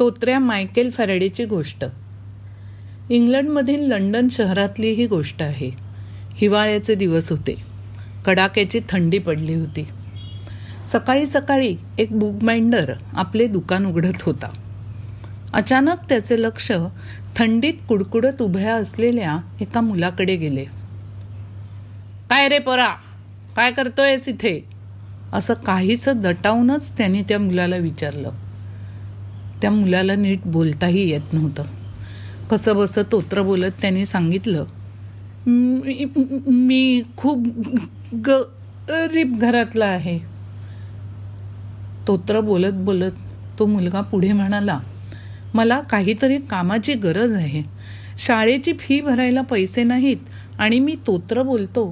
तोत्र्या Michael फॅरेडेची गोष्ट. इंग्लंडमधील London शहरातली ही गोष्ट आहे. हिवाळ्याचे दिवस होते. कडाक्याची थंडी पडली होती. सकाळी सकाळी एक बुकमाइंडर आपले दुकान उघडत होता. अचानक त्याचे लक्ष थंडीत कुडकुडत उभ्या असलेल्या एका मुलाकडे गेले. काय रे परा? काय करतोयस इथे? असं काहीच दटावूनच त्याने त्या मुलाला विचारलं. त्या मुलाला नीट बोलताही येत नव्हतं. कसं बसं तोत्र बोलत त्यांनी सांगितलं "मी मी खूप गरीब घरातला आहे. तोत्र बोलत बोलत तो मुलगा पुढे म्हणाला मला काहीतरी कामाची गरज आहे. शाळेची फी भरायला पैसे नाहीत आणि मी तोत्र बोलतो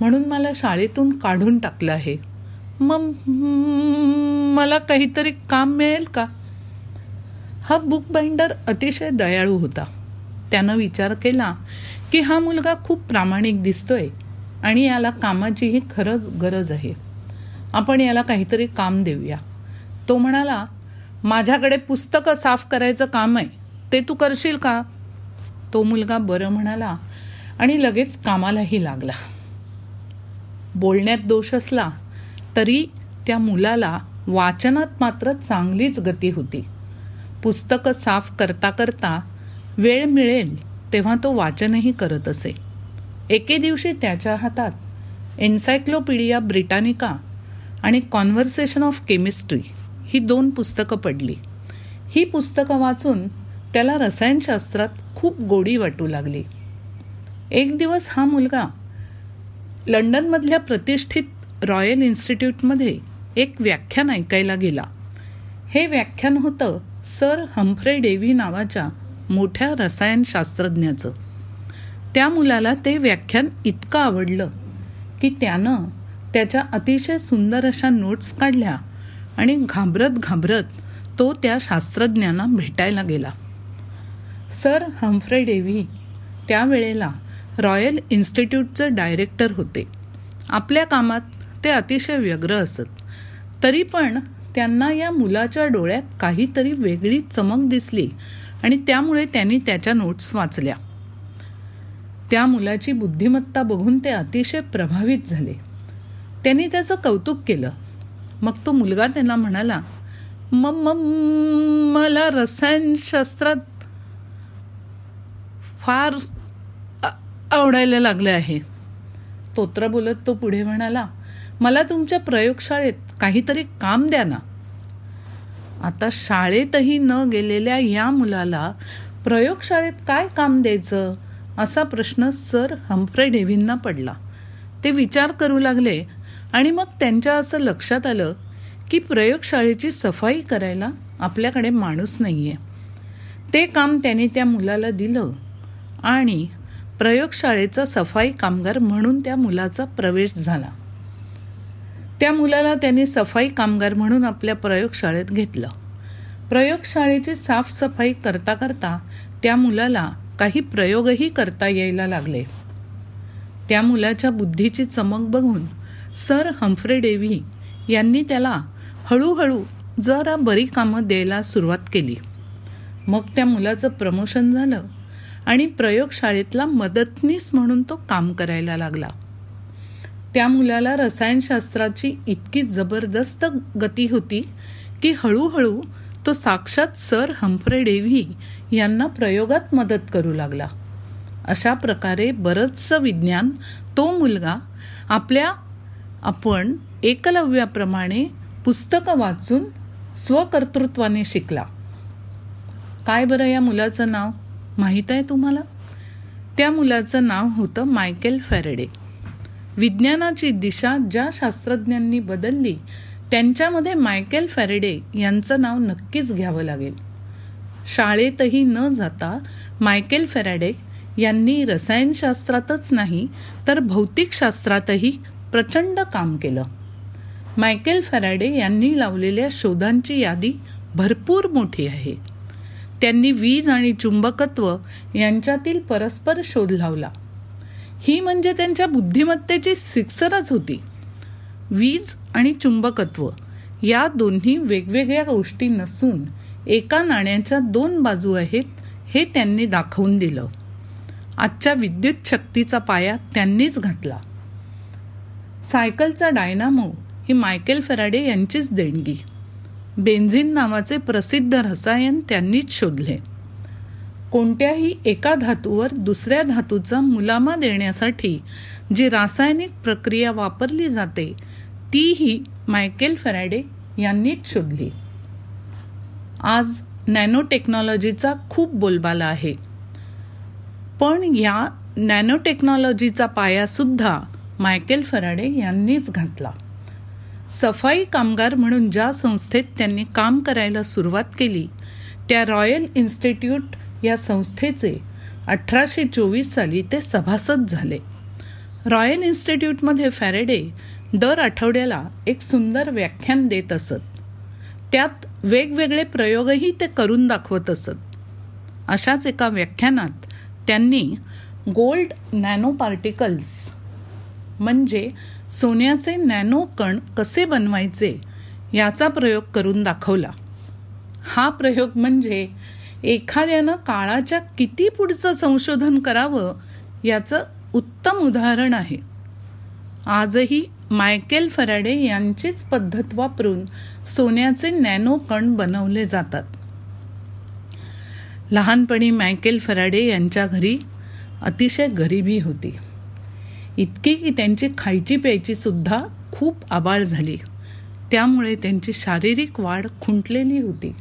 म्हणून मला शाळेतून काढून टाकलं आहे. मग मला काहीतरी काम मिळेल का? हा बुक बाइंडर अतिशय दयाळू होता. त्यानं विचार केला की हा मुलगा खूप प्रामाणिक दिसतोय आणि याला कामाचीही खरंच गरज आहे. आपण याला काहीतरी काम देऊया. तो म्हणाला माझ्याकडे पुस्तकं साफ करायचं काम आहे. ते तू करशील का? तो मुलगा बरं म्हणाला आणि लगेच कामालाही लागला. बोलण्यात दोष असला तरी त्या मुलाला वाचनात मात्र चांगलीच गती होती. पुस्तकं साफ करता करता वेळ मिळेल तेव्हा तो वाचनही करत असे. एके दिवशी त्याच्या हातात एन्सायक्लोपीडिया ब्रिटानिका आणि कॉन्व्हर्सेशन ऑफ केमिस्ट्री ही दोन पुस्तकं पडली. ही पुस्तकं वाचून त्याला रसायनशास्त्रात खूप गोडी वाटू लागली. एक दिवस हा मुलगा लंडनमधल्या प्रतिष्ठित रॉयल इन्स्टिट्यूटमध्ये एक व्याख्यान ऐकायला गेला. हे व्याख्यान होतं सर हम्फ्रे डेव्ही नावाच्या मोठ्या रसायनशास्त्रज्ञाचं. त्या मुलाला ते व्याख्यान इतकं आवडलं की त्यानं त्याच्या अतिशय सुंदर अशा नोट्स काढल्या आणि घाबरत घाबरत तो त्या शास्त्रज्ञांना भेटायला गेला. सर हम्फ्रे डेव्ही त्यावेळेला रॉयल इन्स्टिट्यूटचे डायरेक्टर होते. आपल्या कामात ते अतिशय व्यग्र असत. तरी पण त्यांना या मुलाच्या डोळ्यात काहीतरी वेगळी चमक दिसली आणि त्यामुळे त्यांनी त्याच्या नोट्स वाचल्या. त्या मुलाची बुद्धिमत्ता बघून ते अतिशय प्रभावित झाले. त्यांनी त्याचं कौतुक केलं. मग तो मुलगा त्यांना म्हणाला मम मला रसायनशास्त्रात फार आवडायला लागले आहे. तोत्र बोलत तो पुढे म्हणाला मला तुमच्या प्रयोगशाळेत काहीतरी काम द्या ना. आता शाळेतही न गेलेल्या या मुलाला प्रयोगशाळेत काय काम द्यायचं? असा प्रश्न सर हम्फ्रे डेव्हींना पडला. ते विचार करू लागले आणि मग त्यांच्या असं लक्षात आलं की प्रयोगशाळेची सफाई करायला आपल्याकडे माणूस नाही आहे ते काम त्याने त्या मुलाला दिलं आणि प्रयोगशाळेचा सफाई कामगार म्हणून त्या मुलाचा प्रवेश झाला. त्या मुलाला त्यांनी सफाई कामगार म्हणून आपल्या प्रयोगशाळेत घेतलं. प्रयोगशाळेची साफसफाई करता करता त्या मुलाला काही प्रयोगही करता यायला लागले. त्या मुलाच्या बुद्धीची चमक बघून सर हम्फ्रे डेव्ही यांनी त्याला हळूहळू जरा बरी कामं द्यायला सुरुवात केली. मग त्या मुलाचं प्रमोशन झालं आणि प्रयोगशाळेतला मदतनीस म्हणून तो काम करायला लागला. त्या मुलाला रसायनशास्त्राची इतकी जबरदस्त गती होती की हळूहळू तो साक्षात सर हम्फ्रे डेव्ही यांना प्रयोगात मदत करू लागला. अशा प्रकारे बरंचसं विज्ञान तो मुलगा आपल्या आपण एकलव्याप्रमाणे पुस्तकं वाचून स्वकर्तृत्वाने शिकला. काय बरं या मुलाचं नाव? माहीत आहे तुम्हाला? त्या मुलाचं नाव होतं मायकेल फॅरेडे. विज्ञानाची दिशा ज्या शास्त्रज्ञांनी बदलली त्यांच्यामध्ये मायकेल फॅरेडे यांचं नाव नक्कीच घ्यावं लागेल. शाळेतही न जाता मायकेल फॅरेडे यांनी रसायनशास्त्रातच नाही तर भौतिकशास्त्रातही प्रचंड काम केलं. मायकेल फॅराडे यांनी लावलेल्या शोधांची यादी भरपूर मोठी आहे. त्यांनी वीज आणि चुंबकत्व यांच्यातील परस्पर शोध लावला. ही म्हणजे त्यांच्या बुद्धिमत्तेची सिक्सरच होती. वीज आणि चुंबकत्व या दोन्ही वेगवेगळ्या गोष्टी नसून एका नाण्याच्या दोन बाजू आहेत हे त्यांनी दाखवून दिलं. आजच्या विद्युत शक्तीचा पाया त्यांनीच घातला. सायकलचा डायनामो ही मायकेल फेराडे यांचीच देणगी. बेन्झिन नावाचे प्रसिद्ध रसायन त्यांनीच शोधले. कोणत्याही एका धातूवर दुसऱ्या धातूचा मुलामा देण्यासाठी जी रासायनिक प्रक्रिया वापरली जाते तीही मायकेल फॅराडे यांनीच शोधली. आज नॅनो टेक्नॉलॉजीचा खूप बोलबाला आहे. पण या नॅनो टेक्नॉलॉजीचा पायासुद्धा मायकेल फराडे यांनीच घातला. सफाई कामगार म्हणून ज्या संस्थेत त्यांनी काम करायला सुरुवात केली त्या रॉयल इन्स्टिट्यूट या संस्थेचे अठराशे चोवीस साली ते सभासद झाले. रॉयल इन्स्टिट्यूटमध्ये फॅरेडे दर आठवड्याला एक सुंदर व्याख्यान देत असत. त्यात वेगवेगळे प्रयोगही ते करून दाखवत असत. अशाच एका व्याख्यानात त्यांनी गोल्ड नॅनो पार्टिकल्स म्हणजे सोन्याचे नॅनो कण कसे बनवायचे याचा प्रयोग करून दाखवला. हा प्रयोग म्हणजे एखाद्यानं काळाच्या किती पुढचं संशोधन करावं याचं उत्तम उदाहरण आहे. आजही मायकेल फराडे यांचीच पद्धत वापरून सोन्याचे नॅनो कण बनवले जातात. लहानपणी मायकेल फराडे यांच्या घरी अतिशय गरिबी होती. इतकी की त्यांची खायची प्यायची सुद्धा खूप आबाळ झाली. त्यामुळे त्यांची शारीरिक वाढ खुंटलेली होती.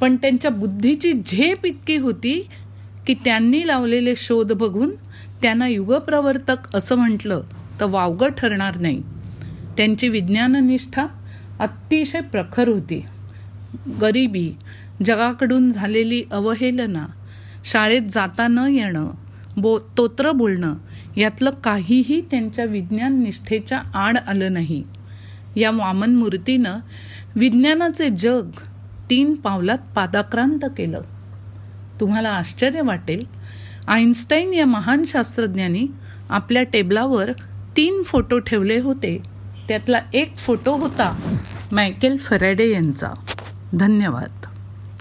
पण त्यांच्या बुद्धीची झेप इतकी होती की त्यांनी लावलेले शोध बघून त्यांना युगप्रवर्तक असं म्हटलं तर वावगं ठरणार नाही. त्यांची विज्ञाननिष्ठा अतिशय प्रखर होती. गरिबी जगाकडून झालेली अवहेलना शाळेत जाता न येणं बो तोत्र बोलणं यातलं काहीही त्यांच्या विज्ञान निष्ठेच्या आड आलं नाही. या वामन मूर्तीनं विज्ञानाचे जग तीन पावलात पादाक्रांत केलं. तुम्हाला आश्चर्य वाटेल. आईन्स्टाईन या महान शास्त्रज्ञांनी आपल्या टेबलावर तीन फोटो ठेवले होते. त्यातला एक फोटो होता मायकेल फरेडे यांचा. धन्यवाद.